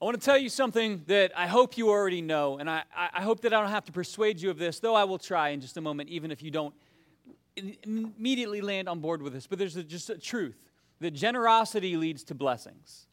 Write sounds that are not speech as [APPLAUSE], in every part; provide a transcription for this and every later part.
I want to tell you something that I hope you already know, and I, I hope that I don't have to persuade you of this, though I will try in just a moment, even if you don't immediately land on board with this. But there's a, just a truth that generosity leads to blessings.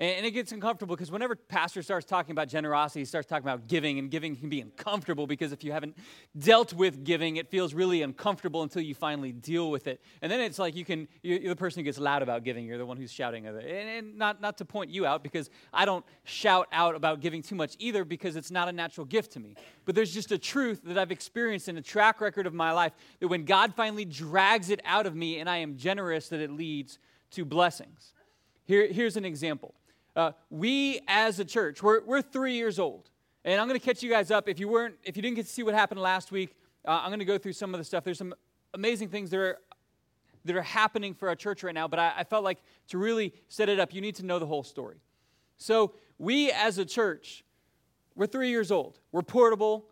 And it gets uncomfortable because whenever pastor starts talking about generosity, he starts talking about giving, and giving can be uncomfortable because if you haven't dealt with giving, it feels really uncomfortable until you finally deal with it. And then it's like you can, you're the person who gets loud about giving, you're the one who's shouting it. And, and not, not to point you out because I don't shout out about giving too much either because it's not a natural gift to me. But there's just a truth that I've experienced in a track record of my life that when God finally drags it out of me and I am generous, that it leads to blessings. Here, here's an example. Uh, we as a church, we're, we're three years old. And I'm going to catch you guys up. If you weren't, if you didn't get to see what happened last week, uh, I'm going to go through some of the stuff. There's some amazing things that are that are happening for our church right now. But I, I felt like to really set it up, you need to know the whole story. So we as a church, we're three years old. We're portable.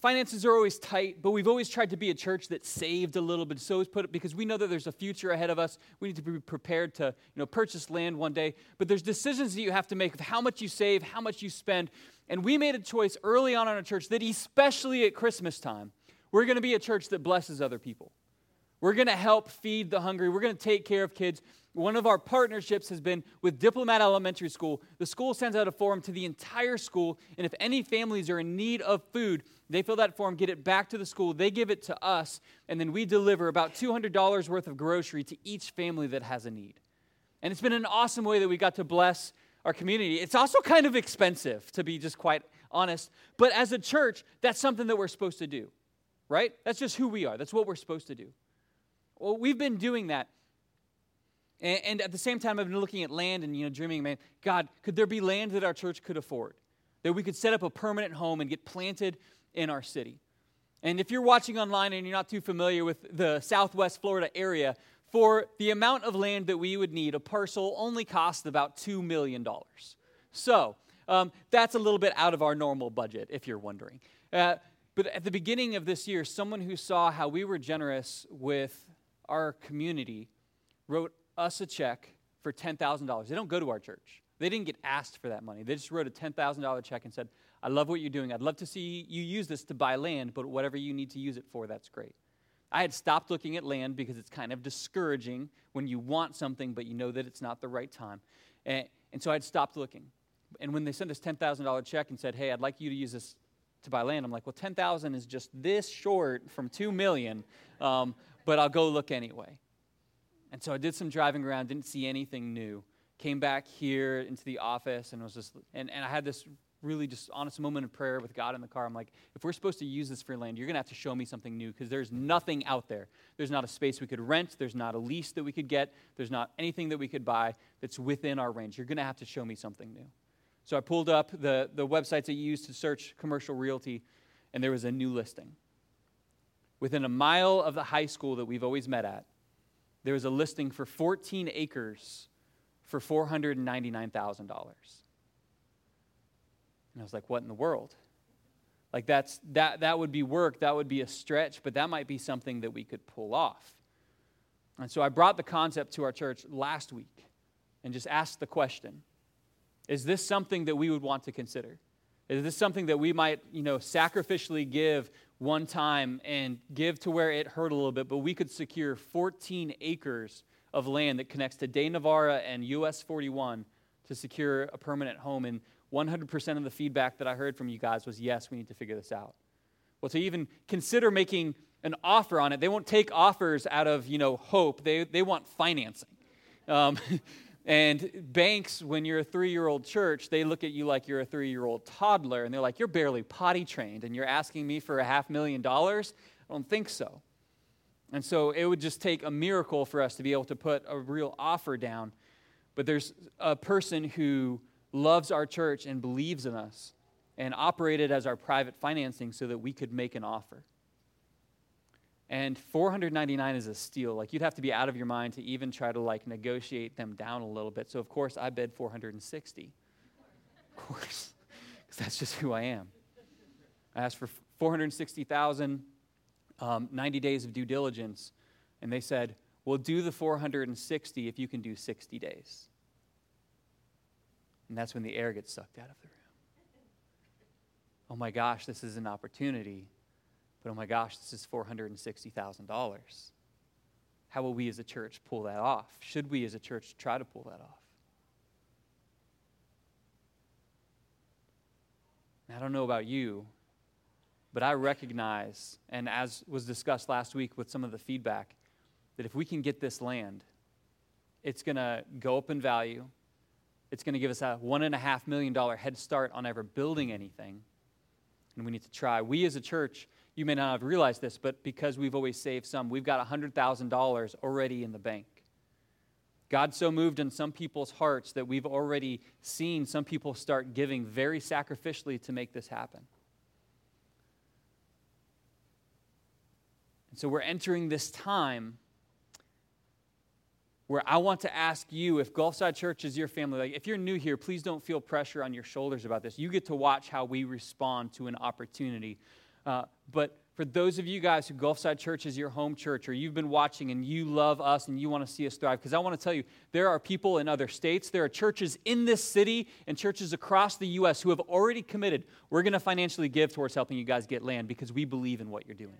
Finances are always tight, but we've always tried to be a church that saved a little bit. So always put it because we know that there's a future ahead of us. We need to be prepared to, you know, purchase land one day. But there's decisions that you have to make of how much you save, how much you spend. And we made a choice early on in our church that especially at Christmas time, we're going to be a church that blesses other people. We're going to help feed the hungry. We're going to take care of kids. One of our partnerships has been with Diplomat Elementary School. The school sends out a form to the entire school, and if any families are in need of food, they fill that form, get it back to the school, they give it to us, and then we deliver about $200 worth of grocery to each family that has a need. And it's been an awesome way that we got to bless our community. It's also kind of expensive, to be just quite honest, but as a church, that's something that we're supposed to do, right? That's just who we are, that's what we're supposed to do. Well, we've been doing that. And, and at the same time, I've been looking at land and, you know, dreaming, man, God, could there be land that our church could afford? That we could set up a permanent home and get planted in our city. And if you're watching online and you're not too familiar with the Southwest Florida area, for the amount of land that we would need, a parcel only costs about $2 million. So um, that's a little bit out of our normal budget, if you're wondering. Uh, but at the beginning of this year, someone who saw how we were generous with our community wrote us a check for $10,000. They don't go to our church. They didn't get asked for that money. They just wrote a $10,000 check and said, I love what you're doing. I'd love to see you use this to buy land, but whatever you need to use it for, that's great. I had stopped looking at land because it's kind of discouraging when you want something, but you know that it's not the right time. And, and so I had stopped looking. And when they sent us $10,000 check and said, hey, I'd like you to use this to buy land, I'm like, well, 10,000 is just this short from 2 million, um, but I'll go look anyway. And so I did some driving around, didn't see anything new. Came back here into the office and was just, and, and I had this really just honest moment of prayer with God in the car. I'm like, if we're supposed to use this for land, you're going to have to show me something new because there's nothing out there. There's not a space we could rent. There's not a lease that we could get. There's not anything that we could buy that's within our range. You're going to have to show me something new. So I pulled up the, the websites that you use to search commercial realty, and there was a new listing. Within a mile of the high school that we've always met at, there was a listing for 14 acres for $499,000. And I was like, what in the world? Like that's that that would be work, that would be a stretch, but that might be something that we could pull off. And so I brought the concept to our church last week and just asked the question, is this something that we would want to consider? Is this something that we might, you know, sacrificially give one time and give to where it hurt a little bit, but we could secure 14 acres of land that connects to Day Navarra and US 41 to secure a permanent home in 100% of the feedback that I heard from you guys was yes, we need to figure this out. Well, to even consider making an offer on it, they won't take offers out of, you know, hope. They, they want financing. Um, [LAUGHS] and banks, when you're a three year old church, they look at you like you're a three year old toddler, and they're like, you're barely potty trained, and you're asking me for a half million dollars? I don't think so. And so it would just take a miracle for us to be able to put a real offer down. But there's a person who loves our church and believes in us and operated as our private financing so that we could make an offer. And 499 is a steal. Like you'd have to be out of your mind to even try to like negotiate them down a little bit. So of course I bid 460. Of course, because that's just who I am. I asked for 460,000, um, 90 days of due diligence, and they said, "We'll do the 460 if you can do 60 days." And that's when the air gets sucked out of the room. Oh my gosh, this is an opportunity. But oh my gosh, this is $460,000. How will we as a church pull that off? Should we as a church try to pull that off? I don't know about you, but I recognize, and as was discussed last week with some of the feedback, that if we can get this land, it's going to go up in value. It's going to give us a $1.5 million head start on ever building anything. And we need to try. We as a church, you may not have realized this, but because we've always saved some, we've got $100,000 already in the bank. God so moved in some people's hearts that we've already seen some people start giving very sacrificially to make this happen. And so we're entering this time where I want to ask you if Gulfside Church is your family, like if you're new here, please don't feel pressure on your shoulders about this. You get to watch how we respond to an opportunity. Uh, but for those of you guys who Gulfside Church is your home church, or you've been watching and you love us and you want to see us thrive, because I want to tell you, there are people in other states, there are churches in this city and churches across the U.S. who have already committed. We're going to financially give towards helping you guys get land because we believe in what you're doing.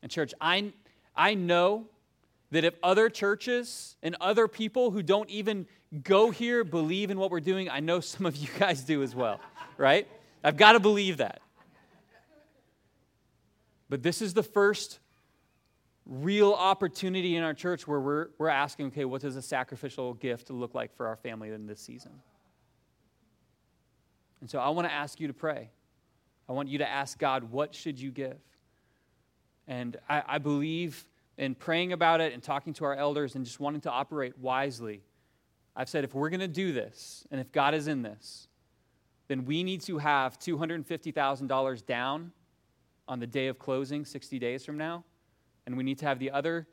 And, church, I, I know that if other churches and other people who don't even go here believe in what we're doing, I know some of you guys do as well, right? I've got to believe that. But this is the first real opportunity in our church where we're, we're asking, okay, what does a sacrificial gift look like for our family in this season? And so I want to ask you to pray. I want you to ask God, what should you give? And I, I believe in praying about it and talking to our elders and just wanting to operate wisely. I've said if we're going to do this and if God is in this, then we need to have $250,000 down on the day of closing 60 days from now. And we need to have the other,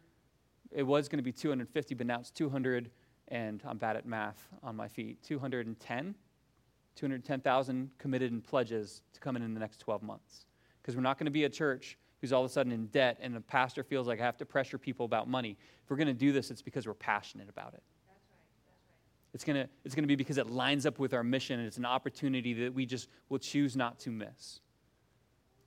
it was going to be 250, but now it's 200, and I'm bad at math on my feet, 210. 210,000 committed in pledges to come in in the next 12 months. Because we're not going to be a church who's all of a sudden in debt and the pastor feels like I have to pressure people about money. If we're going to do this, it's because we're passionate about it. That's right. That's right. It's going to it's going to be because it lines up with our mission and it's an opportunity that we just will choose not to miss.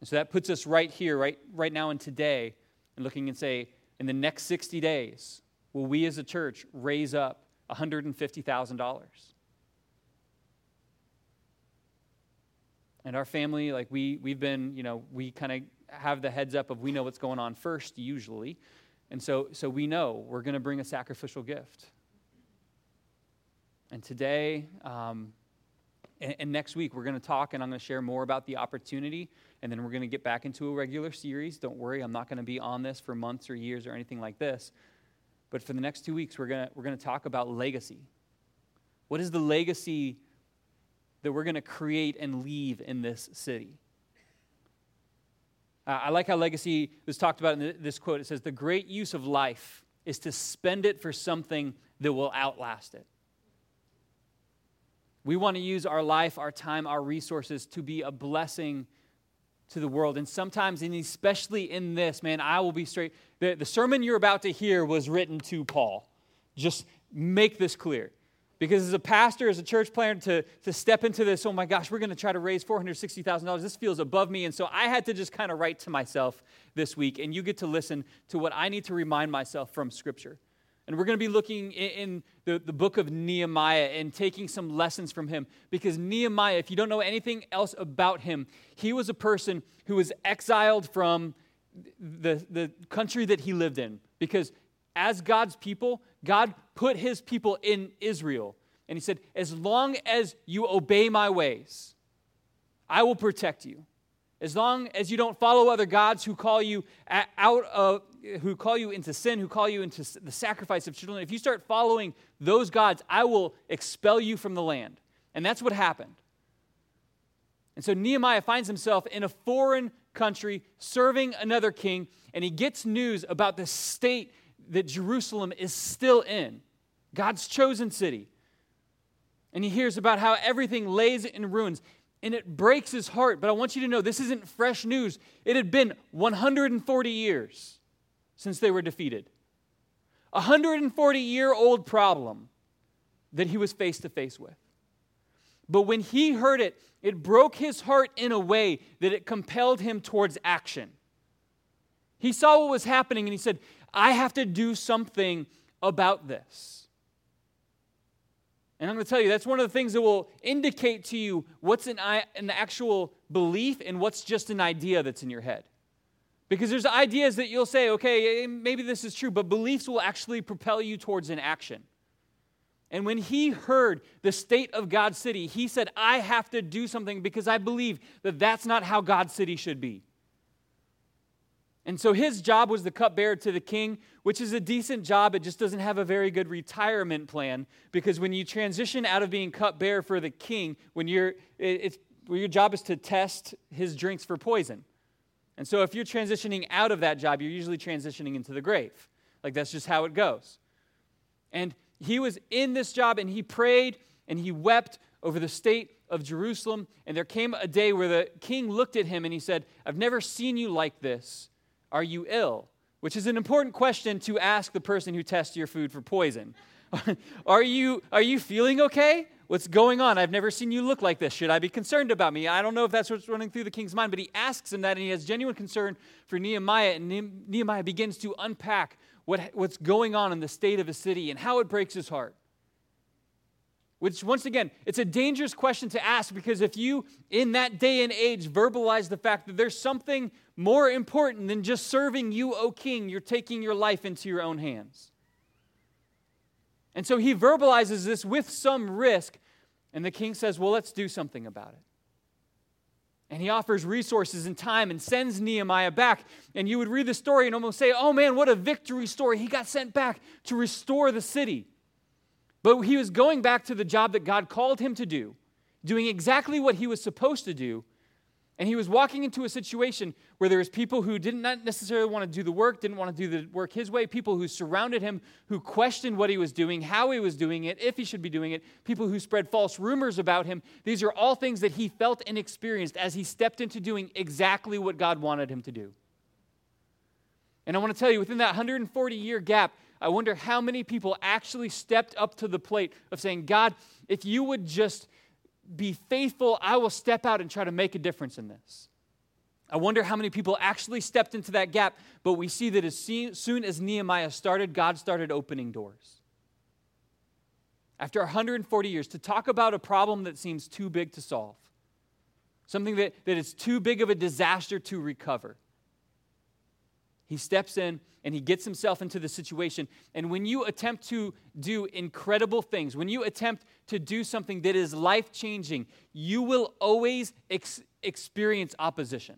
And so that puts us right here, right, right now and today, and looking and say, in the next 60 days, will we as a church raise up $150,000? And our family, like we, we've been, you know, we kind of have the heads up of we know what's going on first usually. And so, so we know we're going to bring a sacrificial gift. And today um, and, and next week, we're going to talk and I'm going to share more about the opportunity. And then we're going to get back into a regular series. Don't worry, I'm not going to be on this for months or years or anything like this. But for the next two weeks, we're going we're going to talk about legacy. What is the legacy that we're going to create and leave in this city? Uh, I like how legacy was talked about in this quote. It says, The great use of life is to spend it for something that will outlast it. We want to use our life, our time, our resources to be a blessing to the world. And sometimes, and especially in this, man, I will be straight. The, the sermon you're about to hear was written to Paul. Just make this clear. Because as a pastor, as a church planner, to, to step into this, oh my gosh, we're going to try to raise $460,000. This feels above me. And so I had to just kind of write to myself this week, and you get to listen to what I need to remind myself from Scripture. And we're going to be looking in, the, the book of Nehemiah and taking some lessons from him. Because Nehemiah, if you don't know anything else about him, he was a person who was exiled from the, the country that he lived in. Because as God's people, God put his people in Israel. And he said, As long as you obey my ways, I will protect you. As long as you don't follow other gods who call you out of, who call you into sin, who call you into the sacrifice of children, if you start following those gods, I will expel you from the land. And that's what happened. And so Nehemiah finds himself in a foreign country serving another king, and he gets news about the state that Jerusalem is still in, God's chosen city. And he hears about how everything lays in ruins. And it breaks his heart. But I want you to know this isn't fresh news. It had been 140 years since they were defeated. A 140 year old problem. that he was face to face with. But when he heard it, it broke his heart in a way that it compelled him towards action. He saw what was happening and he said, I have to do something about this. And I'm going to tell you, that's one of the things that will indicate to you what's an, an actual belief and what's just an idea that's in your head. Because there's ideas that you'll say, okay, eh, maybe this is true, but beliefs will actually propel you towards an action. And when he heard the state of God's city, he said, I have to do something because I believe that that's not how God's city should be. And so his job was the cupbearer to the king, which is a decent job. It just doesn't have a very good retirement plan because when you transition out of being cupbearer for the king, when you're, it's, well, your job is to test his drinks for poison. And so if you're transitioning out of that job, you're usually transitioning into the grave. Like that's just how it goes. And he was in this job and he prayed and he wept over the state of Jerusalem. And there came a day where the king looked at him and he said, I've never seen you like this. Are you ill? Which is an important question to ask the person who tests your food for poison. [LAUGHS] are, you, are you feeling okay? What's going on? I've never seen you look like this. Should I be concerned about me? I don't know if that's what's running through the king's mind, but he asks him that and he has genuine concern for Nehemiah. And Nehemiah begins to unpack what, what's going on in the state of a city and how it breaks his heart. Which, once again, it's a dangerous question to ask because if you, in that day and age, verbalize the fact that there's something more important than just serving you, O king, you're taking your life into your own hands. And so he verbalizes this with some risk, and the king says, Well, let's do something about it. And he offers resources and time and sends Nehemiah back. And you would read the story and almost say, oh man, what a victory story. He got sent back to restore the city. But he was going back to the job that God called him to do, doing exactly what he was supposed to do, and he was walking into a situation where there was people who didn't necessarily want to do the work, didn't want to do the work his way, people who surrounded him, who questioned what he was doing, how he was doing it, if he should be doing it, people who spread false rumors about him. These are all things that he felt and experienced as he stepped into doing exactly what God wanted him to do. And I want to tell you, within that 140 year gap, I wonder how many people actually stepped up to the plate of saying, God, if you would just be faithful, I will step out and try to make a difference in this. I wonder how many people actually stepped into that gap, but we see that as soon as Nehemiah started, God started opening doors. After 140 years, to talk about a problem that seems too big to solve, something that, that is too big of a disaster to recover. He steps in and he gets himself into the situation. And when you attempt to do incredible things, when you attempt to do something that is life changing, you will always ex- experience opposition.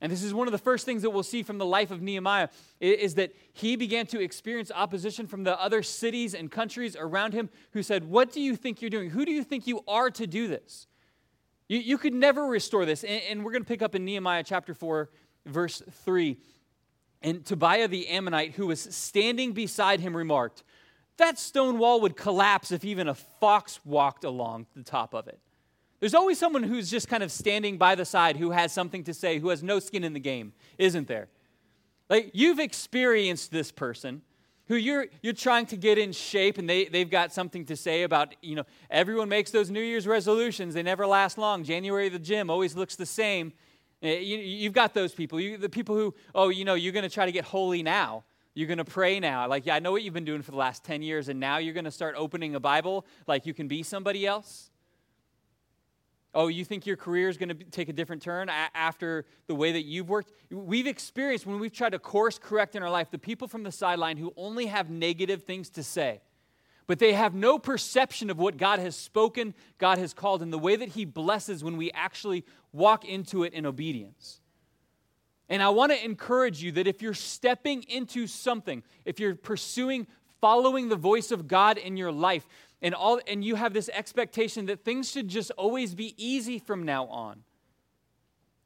And this is one of the first things that we'll see from the life of Nehemiah is that he began to experience opposition from the other cities and countries around him who said, What do you think you're doing? Who do you think you are to do this? You, you could never restore this. And, and we're going to pick up in Nehemiah chapter 4, verse 3. And Tobiah the Ammonite, who was standing beside him, remarked, That stone wall would collapse if even a fox walked along the top of it. There's always someone who's just kind of standing by the side who has something to say, who has no skin in the game, isn't there? Like, you've experienced this person who you're, you're trying to get in shape and they, they've got something to say about, you know, everyone makes those New Year's resolutions. They never last long. January, the gym always looks the same. Eh, you, have got those people. You, the people who, oh, you know, you're going to try to get holy now. You're going to pray now. Like, yeah, I know what you've been doing for the last 10 years, and now you're going to start opening a Bible like you can be somebody else. Oh, you think your career is going to take a different turn after the way that you've worked? We've experienced when we've tried to course correct in our life the people from the sideline who only have negative things to say but they have no perception of what God has spoken, God has called, and the way that He blesses when we actually walk into it in obedience. And I want to encourage you that if you're stepping into something, if you're pursuing following the voice of God in your life, and all and you have this expectation that things should just always be easy from now on.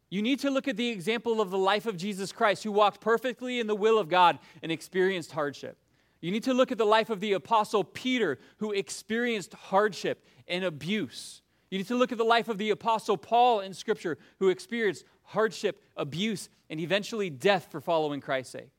You need to look at the example of the life of Jesus Christ, who walked perfectly in the will of God and experienced hardship. You need to look at the life of the Apostle Peter, who experienced hardship and abuse. You need to look at the life of the Apostle Paul in Scripture, who experienced hardship, abuse, and eventually death for following Christ's sake.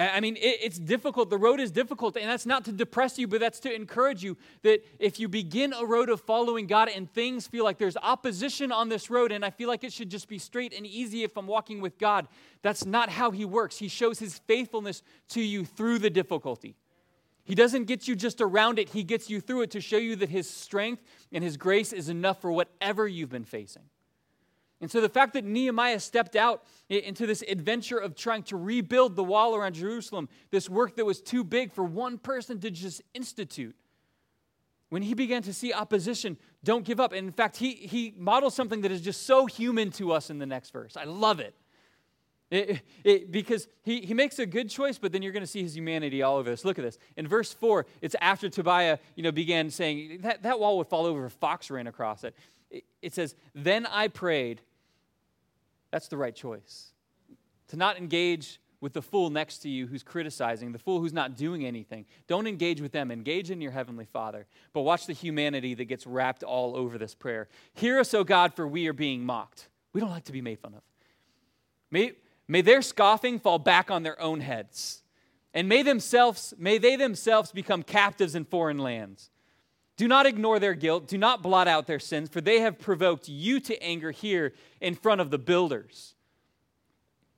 I mean, it, it's difficult. The road is difficult, and that's not to depress you, but that's to encourage you that if you begin a road of following God and things feel like there's opposition on this road, and I feel like it should just be straight and easy if I'm walking with God, that's not how He works. He shows His faithfulness to you through the difficulty. He doesn't get you just around it, He gets you through it to show you that His strength and His grace is enough for whatever you've been facing. And so the fact that Nehemiah stepped out into this adventure of trying to rebuild the wall around Jerusalem, this work that was too big for one person to just institute, when he began to see opposition, don't give up. And in fact, he, he models something that is just so human to us in the next verse. I love it. It, it, because he, he makes a good choice, but then you're going to see his humanity all over this. Look at this. In verse 4, it's after Tobiah you know, began saying that, that wall would fall over if a fox ran across it. it. It says, Then I prayed that's the right choice. To not engage with the fool next to you who's criticizing, the fool who's not doing anything. Don't engage with them. Engage in your Heavenly Father. But watch the humanity that gets wrapped all over this prayer. Hear us, O God, for we are being mocked. We don't like to be made fun of. May, may their scoffing fall back on their own heads. And may themselves, may they themselves become captives in foreign lands. Do not ignore their guilt. Do not blot out their sins, for they have provoked you to anger here in front of the builders.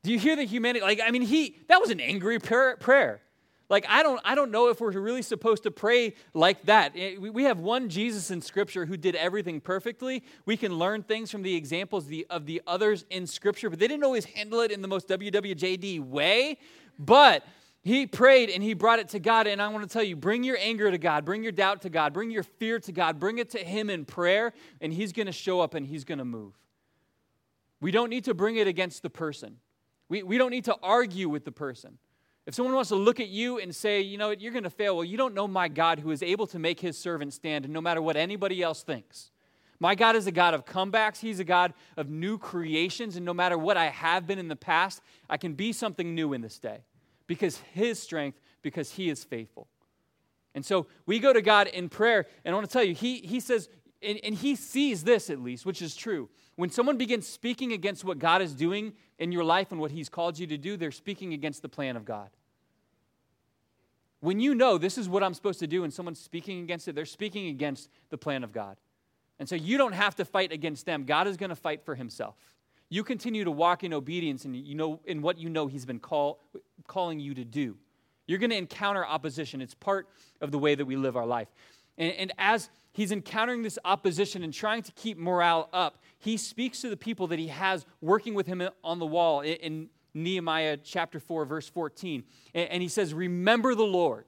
Do you hear the humanity? Like, I mean, he that was an angry prayer. Like, I don't, I don't know if we're really supposed to pray like that. Eh, we have one Jesus in Scripture who did everything perfectly. We can learn things from the examples of the, of the others in Scripture, but they didn't always handle it in the most WWJD way. But he prayed and he brought it to God. And I want to tell you bring your anger to God, bring your doubt to God, bring your fear to God, bring it to Him in prayer, and He's going to show up and He's going to move. We don't need to bring it against the person, we, we don't need to argue with the person. If someone wants to look at you and say, you know, what, you're going to fail, well, you don't know my God who is able to make his servant stand no matter what anybody else thinks. My God is a God of comebacks. He's a God of new creations. And no matter what I have been in the past, I can be something new in this day because His strength, because He is faithful. And so we go to God in prayer, and I want to tell you, He, he says, and, and He sees this at least, which is true. When someone begins speaking against what God is doing in your life and what He's called you to do, they're speaking against the plan of God. When you know this is what I'm supposed to do and someone's speaking against it, they're speaking against the plan of God. And so you don't have to fight against them. God is going to fight for himself you continue to walk in obedience and you know in what you know he's been call, calling you to do. You're going to encounter opposition. It's part of the way that we live our life. And, and as he's encountering this opposition and trying to keep morale up he speaks to the people that he has working with him on the wall in, in nehemiah chapter 4 verse 14 and, and he says remember the lord.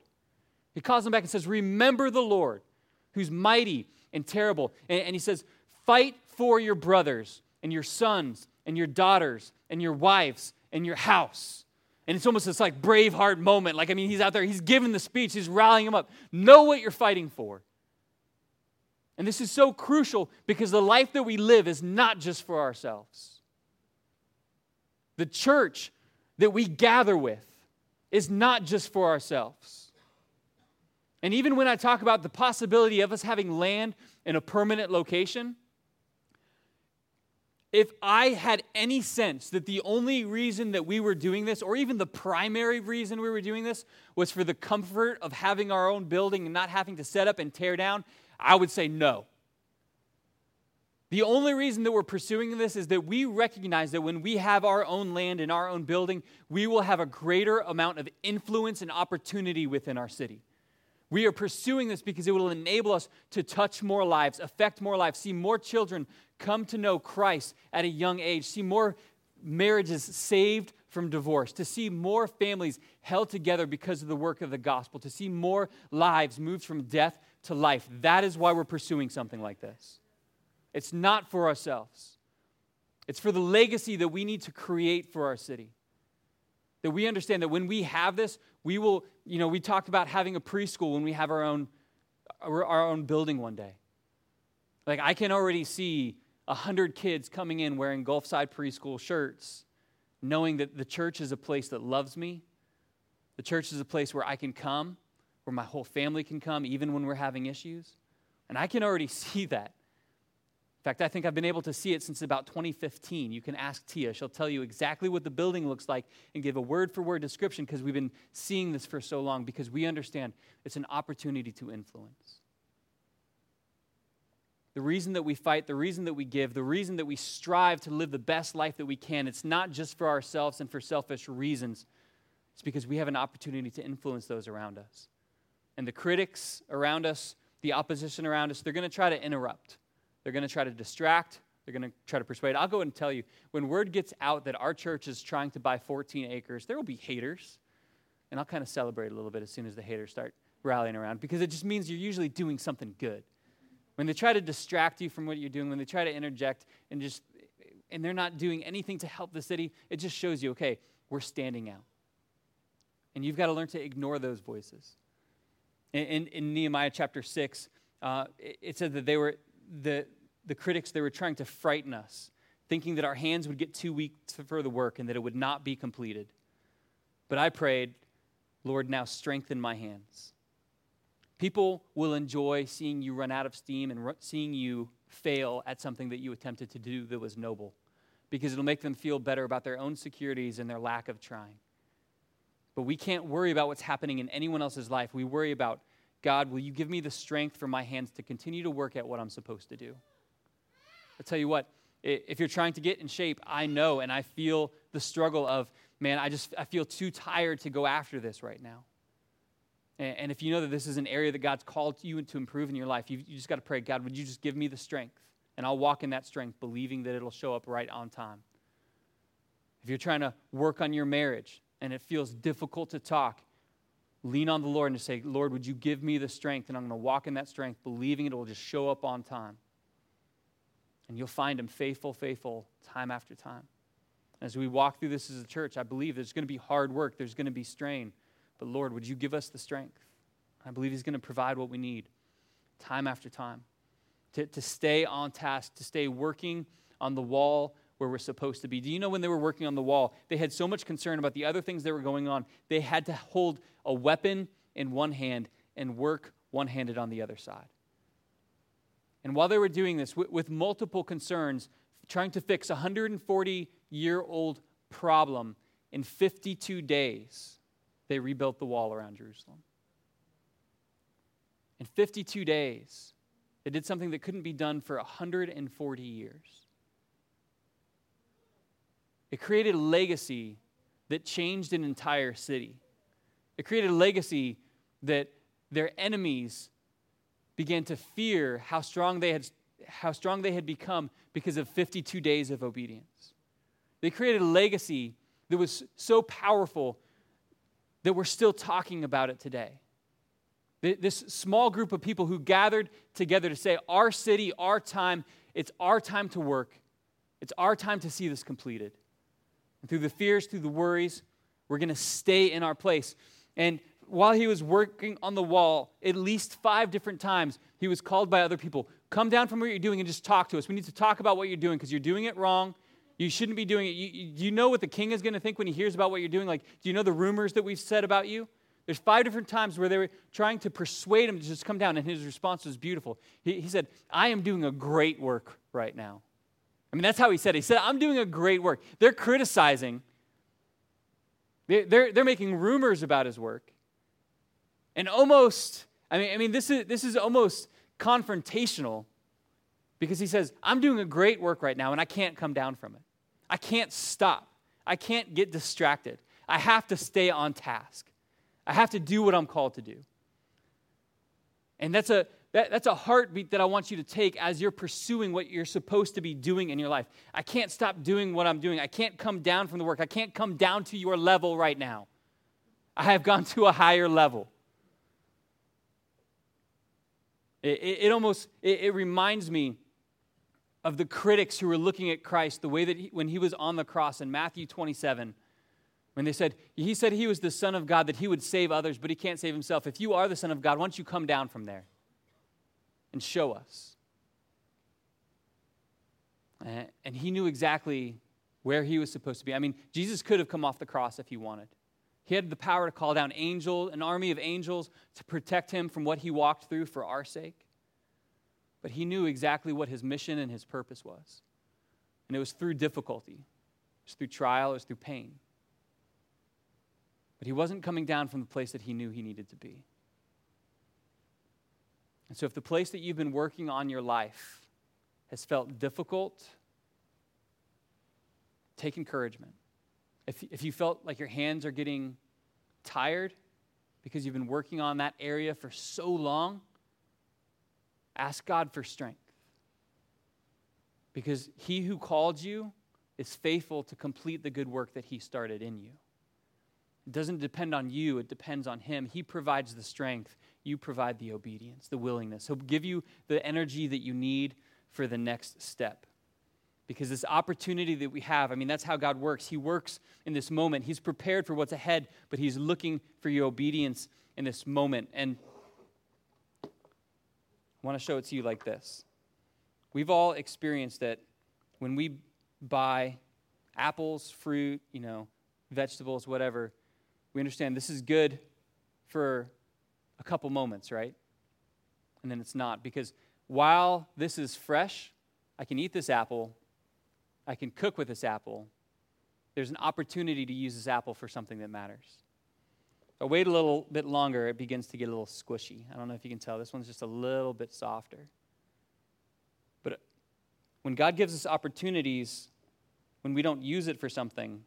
He calls them back and says remember the lord who's mighty and terrible. And, and he says fight for your brothers and your sons and your daughters and your wives and your house. And it's almost this like braveheart moment. Like, I mean, he's out there, he's giving the speech, he's rallying them up. Know what you're fighting for. And this is so crucial because the life that we live is not just for ourselves. The church that we gather with is not just for ourselves. And even when I talk about the possibility of us having land in a permanent location, if I had any sense that the only reason that we were doing this, or even the primary reason we were doing this, was for the comfort of having our own building and not having to set up and tear down, I would say no. The only reason that we're pursuing this is that we recognize that when we have our own land and our own building, we will have a greater amount of influence and opportunity within our city. We are pursuing this because it will enable us to touch more lives, affect more lives, see more children come to know Christ at a young age, see more marriages saved from divorce, to see more families held together because of the work of the gospel, to see more lives moved from death to life. That is why we're pursuing something like this. It's not for ourselves, it's for the legacy that we need to create for our city. That we understand that when we have this, we will, you know, we talked about having a preschool when we have our own, our own building one day. Like, I can already see 100 kids coming in wearing Gulfside preschool shirts, knowing that the church is a place that loves me. The church is a place where I can come, where my whole family can come, even when we're having issues. And I can already [LAUGHS] see that. Fact, I think I've been able to see it since about 2015. You can ask Tia. She'll tell you exactly what the building looks like and give a word for word description because we've been seeing this for so long because we understand it's an opportunity to influence. The reason that we fight, the reason that we give, the reason that we strive to live the best life that we can, it's not just for ourselves and for selfish reasons. It's because we have an opportunity to influence those around us. And the critics around us, the opposition around us, they're going to try to interrupt. They're going to try to distract. They're going to try to persuade. I'll go and tell you when word gets out that our church is trying to buy 14 acres, there will be haters. And I'll kind of celebrate a little bit as soon as the haters start rallying around because it just means you're usually doing something good. When they try to distract you from what you're doing, when they try to interject and just and they're not doing anything to help the city, it just shows you, okay, we're standing out. And you've got to learn to ignore those voices. In, in, in Nehemiah chapter 6, uh, it, it said that they were, the, the critics, they were trying to frighten us, thinking that our hands would get too weak for the work and that it would not be completed. But I prayed, Lord, now strengthen my hands. People will enjoy seeing you run out of steam and seeing you fail at something that you attempted to do that was noble because it'll make them feel better about their own securities and their lack of trying. But we can't worry about what's happening in anyone else's life. We worry about, God, will you give me the strength for my hands to continue to work at what I'm supposed to do? I'll tell you what, if you're trying to get in shape, I know and I feel the struggle of, man, I just I feel too tired to go after this right now. And, if you know that this is an area that God's called you to improve in your life, you, you just got to pray, God, would you just give me the strength? And I'll walk in that strength, believing that it'll show up right on time. If you're trying to work on your marriage and it feels difficult to talk, lean on the Lord and just say, Lord, would you give me the strength? And I'm going to walk in that strength, believing it will just show up on time. And you'll find Him faithful, faithful, time after time. As we walk through this as a church, I believe there's going to be hard work, there's going to be strain. But Lord, would you give us the strength? I believe He's going to provide what we need time after time to, to stay on task, to stay working on the wall where we're supposed to be. Do you know when they were working on the wall, they had so much concern about the other things that were going on, they had to hold a weapon in one hand and work one handed on the other side. And while they were doing this, with, multiple concerns, trying to fix a 140 year old problem in 52 days, they rebuilt the wall around Jerusalem. In 52 days, they did something that couldn't be done for 140 years. It created a legacy that changed an entire city. It created a legacy that their enemies began to fear how strong they had, how strong they had become because of 52 days of obedience. They created a legacy that was so powerful that we're still talking about it today. This small group of people who gathered together to say, Our city, our time, it's our time to work. It's our time to see this completed. And through the fears, through the worries, we're going to stay in our place. And while he was working on the wall, at least five different times, he was called by other people Come down from what you're doing and just talk to us. We need to talk about what you're doing because you're doing it wrong. You shouldn't be doing it. You, you, know what the king is going to think when he hears about what you're doing? Like, do you know the rumors that we've said about you? There's five different times where they were trying to persuade him to just come down, and his response was beautiful. He, he said, I am doing a great work right now. I mean, that's how he said it. He said, I'm doing a great work. They're criticizing, they're, they're, making rumors about his work. And almost, I mean, I mean this, is, this is almost confrontational because he says, I'm doing a great work right now and I can't come down from it. I can't stop. I can't get distracted. I have to stay on task. I have to do what I'm called to do. And that's a, that, that's a heartbeat that I want you to take as you're pursuing what you're supposed to be doing in your life. I can't stop doing what I'm doing. I can't come down from the work. I can't come down to your level right now. I have gone [LAUGHS] to a higher level. It, it, it almost it, it reminds me of the critics who were looking at Christ the way that he, when he was on the cross in Matthew 27, when they said, He said he was the Son of God, that he would save others, but he can't save himself. If you are the Son of God, why don't you come down from there and show us? And he knew exactly where he was supposed to be. I mean, Jesus could have come off the cross if he wanted. He had the power to call down angel, an army of angels to protect him from what he walked through for our sake. But he knew exactly what his mission and his purpose was. And it was through difficulty, it was through trial, it was through pain. But he wasn't coming down from the place that he knew he needed to be. And so, if the place that you've been working on your life has felt difficult, take encouragement. If, if you felt like your hands are getting tired because you've been working on that area for so long, ask God for strength. Because he who called you is faithful to complete the good work that he started in you. It doesn't depend on you, it depends on him. He provides the strength, you provide the obedience, the willingness. He'll give you the energy that you need for the next step. Because this opportunity that we have, I mean, that's how God works. He works in this moment. He's prepared for what's ahead, but He's looking for your obedience in this moment. And I want to show it to you like this. We've all experienced that when we buy apples, fruit, you know, vegetables, whatever, we understand this is good for a couple moments, right? And then it's not. Because while this is fresh, I can eat this apple, I can cook with this apple. There's an opportunity to use this apple for something that matters. I wait a little bit longer, it begins to get a little squishy. I don't know if you can tell. This one's just a little bit softer. But when God gives us opportunities, when we don't use it for something,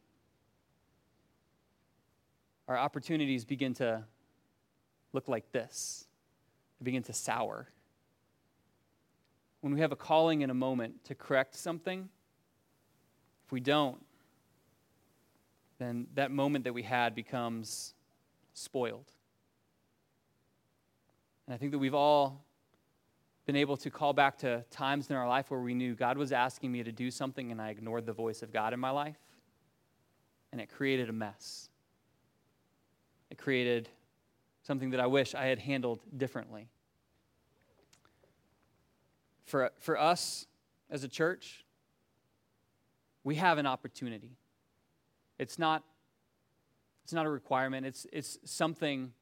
our opportunities begin to look like this. They begin to sour. When we have a calling in a moment to correct something, if we don't, then that moment that we had becomes spoiled. And I think that we've all been able to call back to times in our life where we knew God was asking me to do something and I ignored the voice of God in my life. And it created a mess. It created something that I wish I had handled differently. For, for us as a church, we have an opportunity. It's not, it's not a requirement, it's, it's something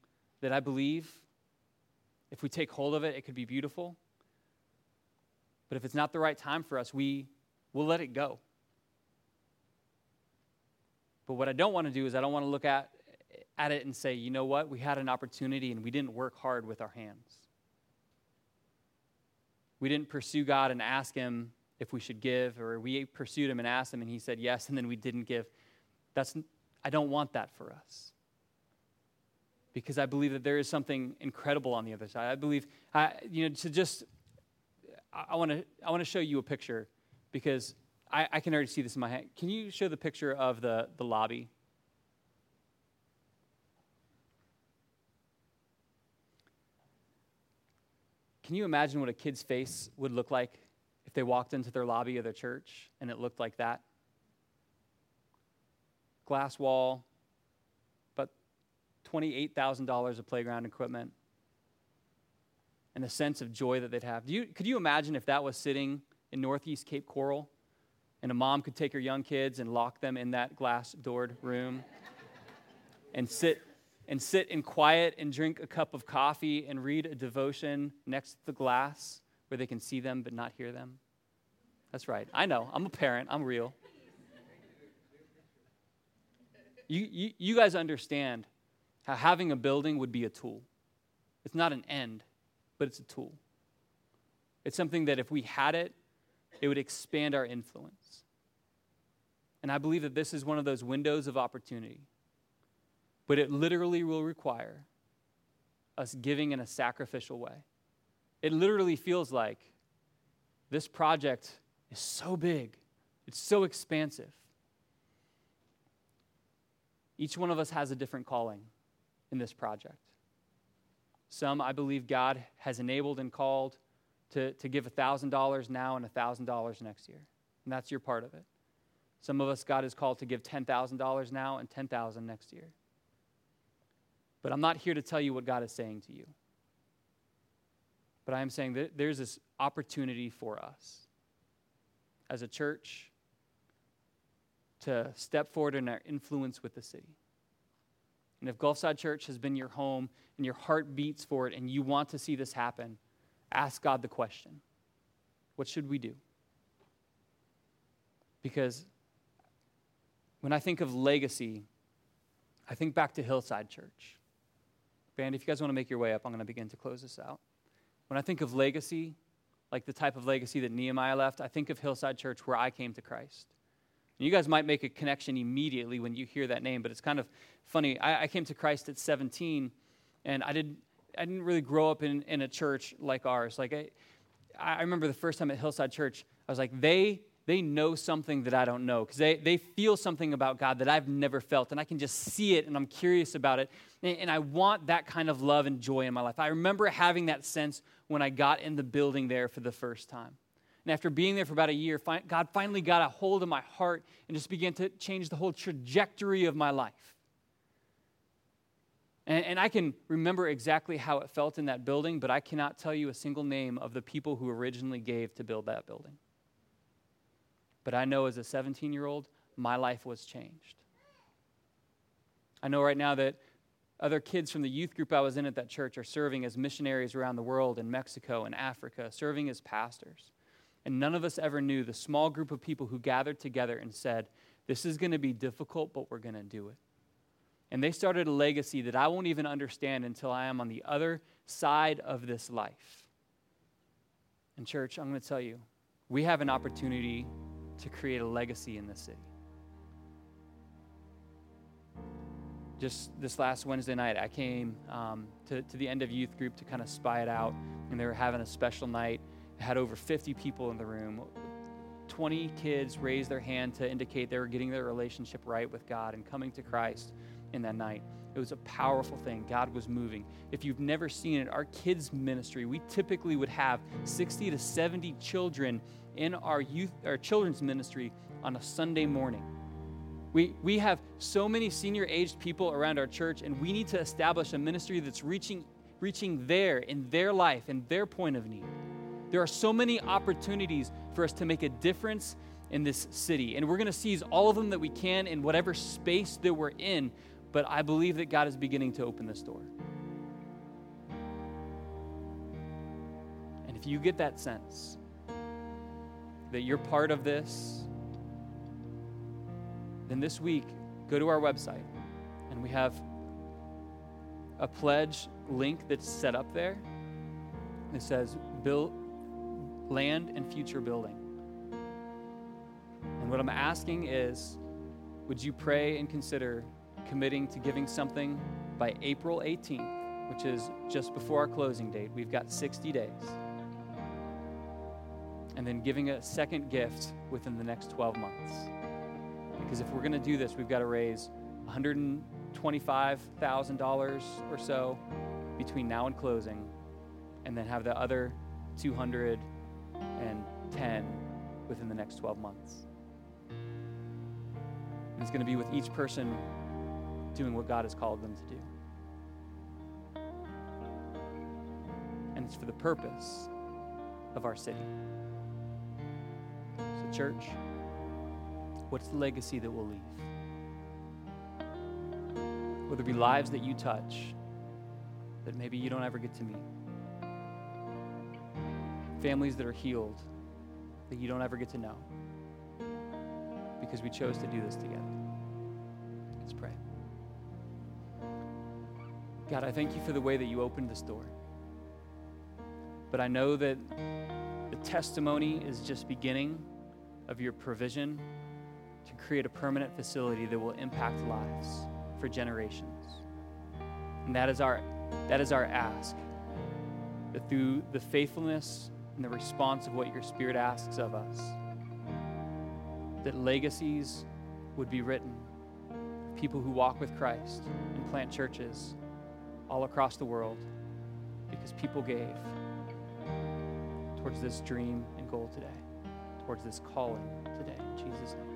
that I believe if we take hold of it, it could be beautiful. But if it's not the right time for us, we will let it go. But what I don't want to do is I don't want to look at, at it and say, you know what, we had an opportunity and we didn't work hard with our hands. We didn't pursue God and ask Him if we should give, or we pursued Him and asked Him and He said yes, and then we didn't give. That's, I don't want that for us. Because I believe that there is something incredible on the other side. I believe, I, you know, to just, I want to I want to show you a picture because I, I can already see this in my head. Can you show the picture of the, the lobby? Can you imagine what a kid's face would look like if they walked into their lobby of their church and it looked like that? Glass wall, but $28,000 of playground equipment, and the sense of joy that they'd have. You, could you imagine if that was sitting in Northeast Cape Coral and a mom could take her young kids and lock them in that glass doored room and sit and sit in quiet and drink a cup of coffee and read a devotion next to the glass where they can see them but not hear them? That's right. I know. I'm a parent. I'm real. You, you, you guys understand how having a building would be a tool. It's not an end, but it's a tool. It's something that if we had it, it would expand our influence. And I believe that this is one of those windows of opportunity but it literally will require us giving in a sacrificial way. It literally feels like this project is so big, it's so expansive. Each one of us has a different calling in this project. Some, I believe, God has enabled and called to, to give $1,000 now and $1,000 next year. And that's your part of it. Some of us, God has called to give $10,000 now and 10,000 next year. But I'm not here to tell you what God is saying to you. But I am saying that there's this opportunity for us as a church to step forward in our influence with the city. And if Gulfside Church has been your home and your heart beats for it and you want to see this happen, ask God the question What should we do? Because when I think of legacy, I think back to Hillside Church. Band, if you guys want to make your way up, I'm going to begin to close this out. When I think of legacy, like the type of legacy that Nehemiah left, I think of Hillside Church where I came to Christ. And you guys might make a connection immediately when you hear that name, but it's kind of funny. I, I came to Christ at 17, and I, didn't, I didn't really grow up in, in a church like ours. Like I, I remember the first time at Hillside Church, I was like, they they know something that I don't know because they, they feel something about God that I've never felt, and I can just see it and I'm curious about it. And, and, I want that kind of love and joy in my life. I remember having that sense when I got in the building there for the first time. And after being there for about a year, God finally got a hold of my heart and just began to change the whole trajectory of my life. And, and I can remember exactly how it felt in that building, but I cannot tell you a single name of the people who originally gave to build that building. But I know as a 17 year old, my life was changed. I know right now that other kids from the youth group I was in at that church are serving as missionaries around the world in Mexico and Africa, serving as pastors. And none of us ever knew the small group of people who gathered together and said, This is going to be difficult, but we're going to do it. And they started a legacy that I won't even understand until I am on the other side of this life. And, church, I'm going to tell you, we have an opportunity to create a legacy in this city. Just this last Wednesday night, I came um, to, to the end of youth group to kind of spy it out, and they were having a special night. It had over 50 people in the room. 20 kids raised their hand to indicate they were getting their relationship right with God and coming to Christ in that night. It was a powerful thing. God was moving. If you've never seen it, our kids' ministry, we typically would have 60 to 70 children in our youth, our children's ministry on a Sunday morning. We, we have so many senior aged people around our church, and we need to establish a ministry that's reaching, reaching there in their life and their point of need. There are so many opportunities for us to make a difference in this city, and we're going to seize all of them that we can in whatever space that we're in. But I believe that God is beginning to open this door. And if you get that sense, that you're part of this, then this week, go to our website and we have a pledge link that's set up there. It says build land and future building. And what I'm asking is would you pray and consider committing to giving something by April 18th, which is just before our closing date? We've got 60 days and then giving a second gift within the next 12 months. Because if we're going to do this, we've got to raise $125,000 or so between now and closing, and then have the other 210 within the next 12 months. And it's going to be with each person doing what God has called them to do. And it's for the purpose of our city church? What's the legacy that we'll leave? Will there be lives that you touch that maybe you don't ever get to meet? Families that are healed that you don't ever get to know because we chose to do this together. Let's pray. God, I thank you for the way that you opened this door. But I know that the testimony is just beginning of your provision to create a permanent facility that will impact lives for generations. And that is our, that is our ask. That through the faithfulness and the response of what your Spirit asks of us, that legacies would be written of people who walk with Christ and plant churches all across the world because people gave towards this dream and goal today towards this calling today. In Jesus' name.